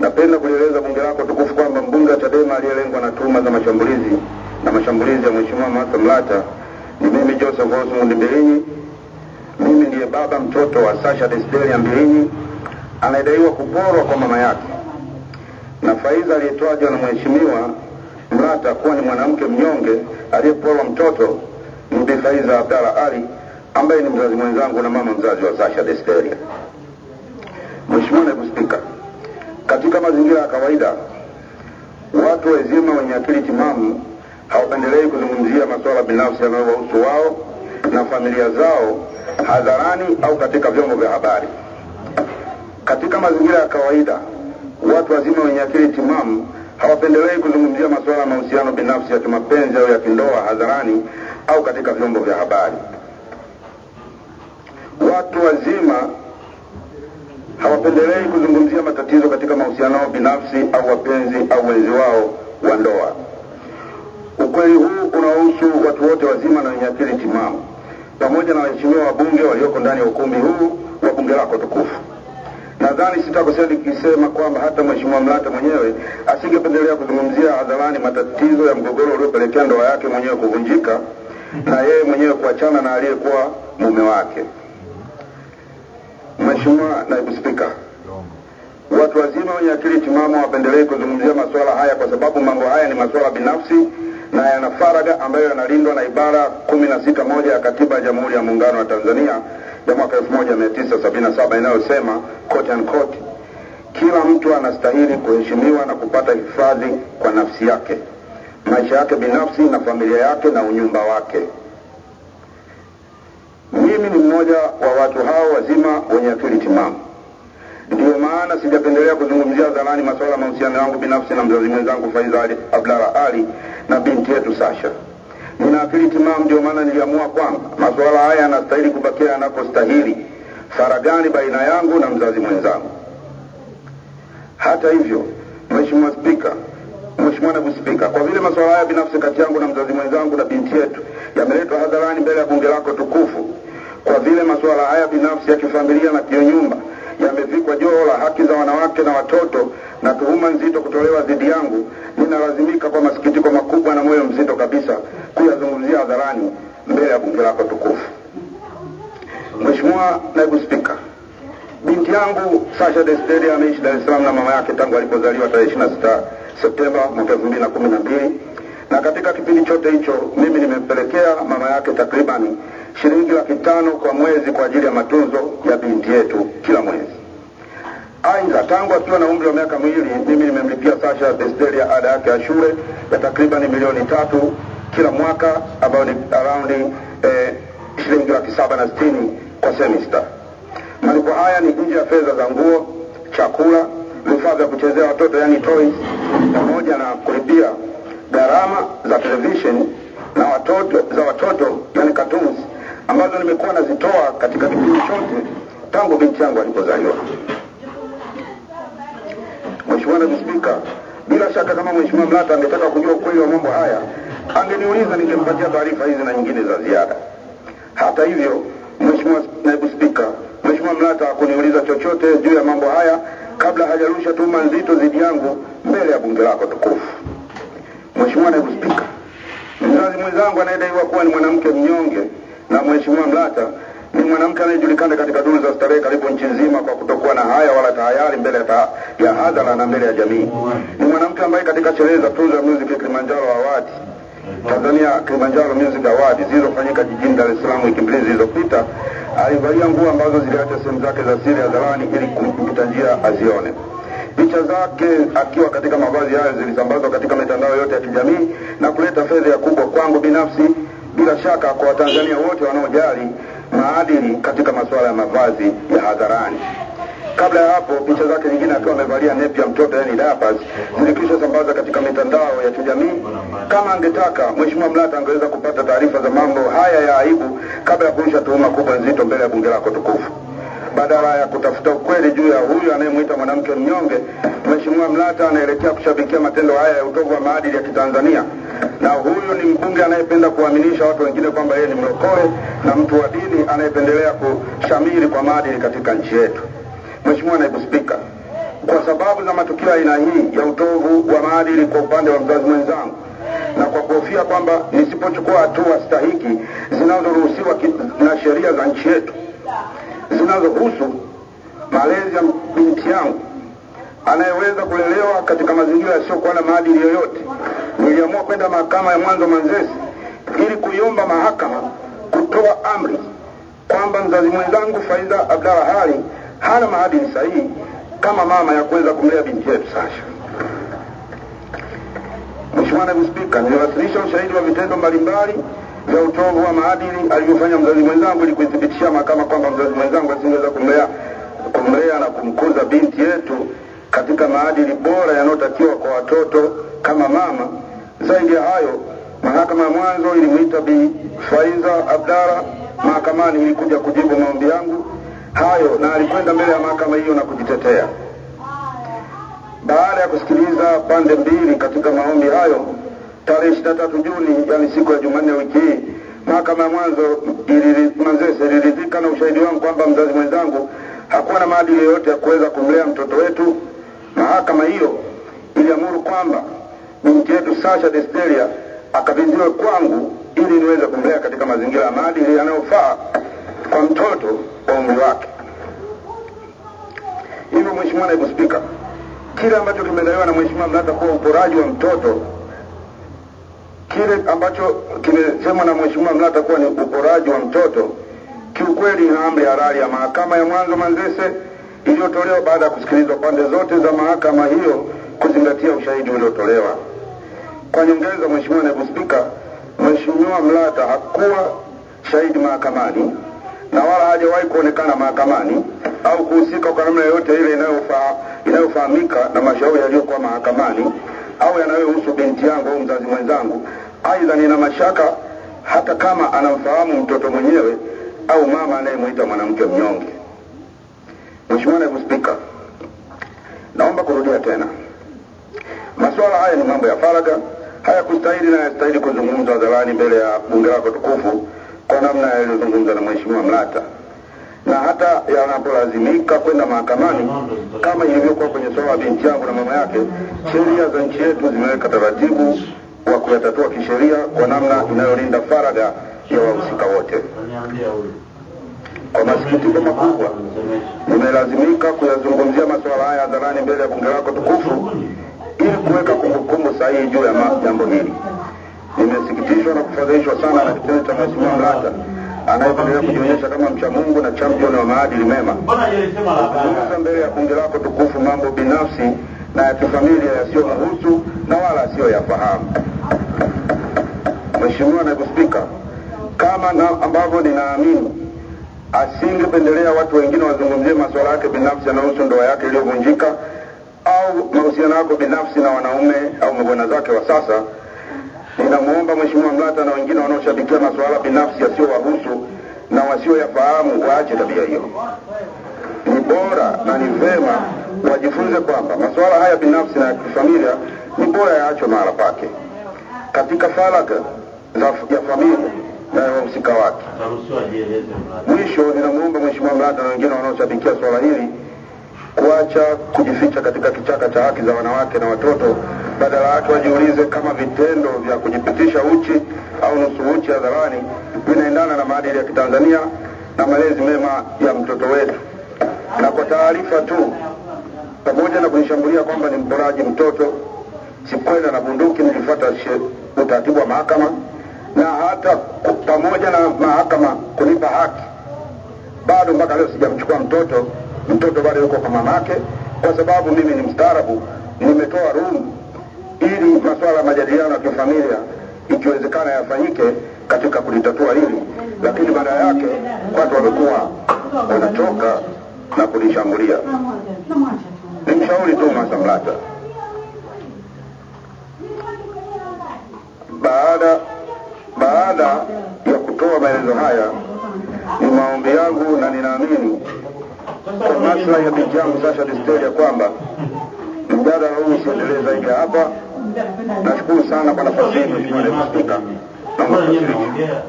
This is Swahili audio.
napenda kulieleza bunge lako tukufu kwamba mbunge wa Chadema aliyelengwa na tuhuma za mashambulizi na mashambulizi ya Mheshimiwa Martha Mlata ni mimi Joseph Osmond Mbilinyi. Mimi ndiye baba mtoto wa Sasha Desideria Mbilinyi anayedaiwa kuporwa kwa mama yake na Faiza aliyetajwa na Mheshimiwa Mlata kuwa ni mwanamke mnyonge aliyeporwa mtoto ni Bi Faiza Abdalla Ali ambaye ni mzazi mwenzangu na mama mzazi wa Sasha Desideria. Mheshimiwa Naibu Spika, katika mazingira ya kawaida watu wazima wenye akili timamu hawapendelei kuzungumzia masuala binafsi yanayowahusu wao na familia zao hadharani au katika vyombo vya habari. Katika mazingira ya kawaida watu wazima wenye akili timamu hawapendelei kuzungumzia masuala ya mahusiano binafsi ya kimapenzi au ya kindoa hadharani au katika vyombo vya habari. Watu wazima hawapendelei kuzungumzia matatizo katika mahusiano yao binafsi au wapenzi au wenzi wao wa ndoa. Ukweli huu unahusu watu wote wazima na wenye akili timamu pamoja na waheshimiwa wabunge walioko ndani ya ukumbi huu wa bunge lako tukufu. Nadhani sitakosea nikisema kwamba hata Mheshimiwa Mlata mwenyewe asingependelea kuzungumzia hadharani matatizo ya mgogoro uliopelekea ndoa yake mwenyewe kuvunjika na yeye mwenyewe kuachana na aliyekuwa mume wake. Mheshimiwa Naibu Spika, watu wazima wenye akili timamu wapendelee kuzungumzia masuala haya kwa sababu mambo haya ni masuala binafsi na yana faragha ambayo yanalindwa na ibara kumi na sita moja ya Katiba ya Jamhuri ya Muungano wa Tanzania ya mwaka 1977 inayosema quote unquote, kila mtu anastahili kuheshimiwa na kupata hifadhi kwa nafsi yake, maisha yake binafsi na familia yake na unyumba wake. Mimi ni mmoja wa watu hao wazima wenye akili timamu. Ndiyo maana sijapendelea kuzungumzia hadharani masuala ya mahusiano yangu binafsi na mzazi mwenzangu Faiza Ali Abdalla Ali na binti yetu Sasha. Nina akili timamu, ndio maana niliamua kwamba masuala haya yanastahili kubakia yanapostahili, faragani baina yangu na mzazi mwenzangu. Hata hivyo, Mheshimiwa Spika, Mheshimiwa Naibu Spika, kwa vile masuala haya binafsi kati yangu na mzazi mwenzangu na binti yetu yameletwa hadharani mbele ya bunge lako tukufu, kwa vile masuala haya binafsi ya kifamilia na kinyumba yamevikwa joho la haki za wanawake na watoto na tuhuma nzito kutolewa dhidi yangu, ninalazimika kwa masikitiko makubwa na moyo mzito kabisa kuyazungumzia hadharani mbele ya bunge lako tukufu. Mheshimiwa Naibu Spika, binti yangu Sasha Desteri ameishi Dar es Salaam na mama yake tangu alipozaliwa tarehe 26 Septemba mwaka 2012 na katika kipindi chote hicho mimi nimempelekea mama yake takribani shilingi laki tano kwa mwezi kwa ajili ya matunzo ya binti yetu kila mwezi. Aidha, tangu akiwa na umri wa miaka miwili mimi nimemlipia Sasha Desteria ada yake ya shule ya takribani milioni tatu kila mwaka ambayo ni around eh, shilingi laki saba na sitini kwa semester. Malipo haya ni nje ya fedha za nguo, chakula, vifaa vya kuchezea watoto yani toys, pamoja na kulipia gharama za television na watoto za watoto yani cartoons ambazo nimekuwa nazitoa katika kipindi chote tangu binti yangu alipozaliwa. Mheshimiwa Naibu Spika, bila shaka kama Mheshimiwa Mlata angetaka kujua ukweli wa mambo haya angeniuliza, ningempatia taarifa hizi na nyingine za ziada. Hata hivyo, Mheshimiwa Naibu Spika, Mheshimiwa Mlata hakuniuliza chochote juu ya mambo haya kabla hajarusha tuma nzito dhidi yangu mbele ya bunge lako tukufu. Mheshimiwa Naibu Spika, mzazi mwenzangu anayedaiwa kuwa ni mwanamke mnyonge na Mheshimiwa Mlata ni mwanamke anayejulikana katika duru za starehe karibu nchi nzima kwa kutokuwa na haya wala tahayari mbele ya, ya hadhara na mbele ya jamii. Ni mwanamke ambaye katika sherehe za tuzo ya Music Kilimanjaro Award Tanzania Kilimanjaro Music Award zilizofanyika jijini Dar es Salaam wiki mbili zilizopita alivalia nguo ambazo ziliacha sehemu zake za siri hadharani ili kumpita njia azione. Picha zake akiwa katika mavazi hayo zilisambazwa katika mitandao yote ya kijamii na kuleta fedha kubwa kwangu binafsi, shaka kwa Watanzania wote wanaojali maadili katika masuala ya mavazi ya hadharani. Kabla ya hapo, picha zake nyingine akiwa amevalia nepi ya mtoto yani diapers zilikwisha sambaza katika mitandao ya kijamii. Kama angetaka, Mheshimiwa Mlata angeweza kupata taarifa za mambo haya ya aibu kabla ya kurusha tuhuma kubwa nzito mbele ya bunge lako tukufu. Badala ya kutafuta ukweli juu ya huyu anayemwita mwanamke mnyonge, Mheshimiwa Mlata anaelekea kushabikia matendo haya ya utovu wa maadili ya Kitanzania, na huyu ni mbunge anayependa kuaminisha watu wengine kwamba yeye ni mlokole na mtu wa dini anayependelea kushamiri kwa maadili katika nchi yetu. Mheshimiwa Naibu Spika, kwa sababu za matukio aina hii ya utovu wa maadili kwa upande wa mzazi mwenzangu na kwa kuhofia kwamba nisipochukua hatua stahiki zinazoruhusiwa na sheria za nchi yetu zinazohusu malezi ya binti yangu anayeweza kulelewa katika mazingira yasiyokuwa na maadili yoyote, niliamua kwenda mahakama ya mwanzo Manzese ili kuiomba mahakama kutoa amri kwamba mzazi mwenzangu Faida Abdalla Hali hana maadili sahihi kama mama ya kuweza kumlea binti yetu Sasha. Mheshimiwa Naibu Spika, niliwasilisha ushahidi wa vitendo mbalimbali vya utovu wa maadili alivyofanya mzazi mwenzangu ili kuithibitishia mahakama kwamba mzazi mwenzangu asingeweza kumlea kumlea na kumkuza binti yetu katika maadili bora yanayotakiwa kwa watoto kama mama. Zaidi ya hayo, mahakama ya mwanzo ilimwita Bi Faiza Abdara mahakamani ili kuja kujibu maombi yangu hayo, na alikwenda mbele ya mahakama hiyo na kujitetea. Baada ya kusikiliza pande mbili katika maombi hayo, tarehe 23 Juni, yani siku ya Jumanne wiki hii, mahakama ya mwanzo Manzese iliridhika na ushahidi wangu kwamba mzazi mwenzangu hakuwa na maadili yoyote ya kuweza kumlea mtoto wetu. Mahakama hiyo iliamuru kwamba binti yetu Sasha Desteria akabidhiwe kwangu ili niweze kumlea katika mazingira ya maadili yanayofaa kwa mtoto wa umri wake. Hivyo Mheshimiwa Naibu Spika, kile ambacho kimedaiwa na Mheshimiwa Mlata kuwa uporaji wa mtoto, kile ambacho kimesemwa na Mheshimiwa Mlata kuwa ni uporaji wa mtoto, kiukweli ina amri halali ya mahakama ya mwanzo Manzese iliyotolewa baada ya kusikilizwa pande zote za mahakama hiyo kuzingatia ushahidi uliotolewa. Kwa nyongeza, Mheshimiwa Naibu Spika, Mheshimiwa Mlata hakuwa shahidi mahakamani na wala hajawahi kuonekana mahakamani au kuhusika kwa namna yoyote ile inayofahamika na mashauri yaliyokuwa mahakamani au yanayohusu binti yangu au mzazi mwenzangu. Aidha, nina mashaka hata kama anamfahamu mtoto mwenyewe au mama anayemwita mwanamke mnyonge. Mheshimiwa Naibu Spika, naomba kurudia tena, masuala haya ni mambo ya faragha, hayakustahili na hayastahili kuzungumzwa hadharani mbele ya bunge lako tukufu kwa namna yaliyozungumza na Mheshimiwa Mlata, na hata yanapolazimika kwenda mahakamani kama ilivyokuwa kwenye swala la binti yangu na mama yake, sheria za nchi yetu zimeweka taratibu wa kuyatatua kisheria kwa namna inayolinda faragha ya wahusika wote. Kwa masikitiko makubwa, nimelazimika kuyazungumzia masuala haya hadharani mbele ya bunge lako tukufu kumbukumbu sahihi juu ya jambo hili. Nimesikitishwa na kufadhaishwa sana na kitendo cha Mheshimiwa Mlata anayependelea kujionyesha kama mcha Mungu na champion wa maadili mema kuzungumza mbele ya bunge lako tukufu mambo binafsi na ya kifamilia yasiyomhusu na wala asiyoyafahamu. Mheshimiwa Naibu Spika, kama na ambavyo ninaamini asingependelea watu wengine wazungumzie masuala yake binafsi yanayohusu ndoa yake iliyovunjika au mahusiano yako binafsi na wanaume au mabwana zake wa sasa, ninamwomba Mheshimiwa Mlata na wengine wanaoshabikia masuala binafsi yasiyowahusu na wasioyafahamu waache tabia hiyo. Ni bora na ni vema wajifunze kwamba masuala haya binafsi na ya kifamilia ni bora yaachwe mahala pake katika faragha ya familia na ya wahusika wake. Mwisho, ninamwomba Mheshimiwa Mlata na wengine wanaoshabikia swala hili kuacha kujificha katika kichaka cha haki za wanawake na watoto, badala yake wajiulize kama vitendo vya kujipitisha uchi au nusu uchi hadharani vinaendana na maadili ya Kitanzania na malezi mema ya mtoto wetu. Na kwa taarifa tu, pamoja na kunishambulia kwamba ni mporaji mtoto, sikwenda na bunduki, nilifuata utaratibu wa mahakama na hata pamoja na mahakama kunipa haki bado mpaka leo sijamchukua mtoto. Mtoto bado yuko kwa mamake, kwa sababu mimi ni mstaarabu. Nimetoa room ili masuala ya majadiliano ya kifamilia ikiwezekana yafanyike katika kulitatua hili, lakini baada yake watu wamekuwa wanachoka na kulishambulia. Nimshauri tu Masamlata. Baada baada ya kutoa maelezo haya, ni maombi yangu na ninaamini kwa maslahi ya binti yangu Sasha ya kwamba mjadala huu usiendelee zaidi ya hapa. Nashukuru sana kwa nafasi hii, Mheshimiwa Naibu Spika, naomba kuwasilisha.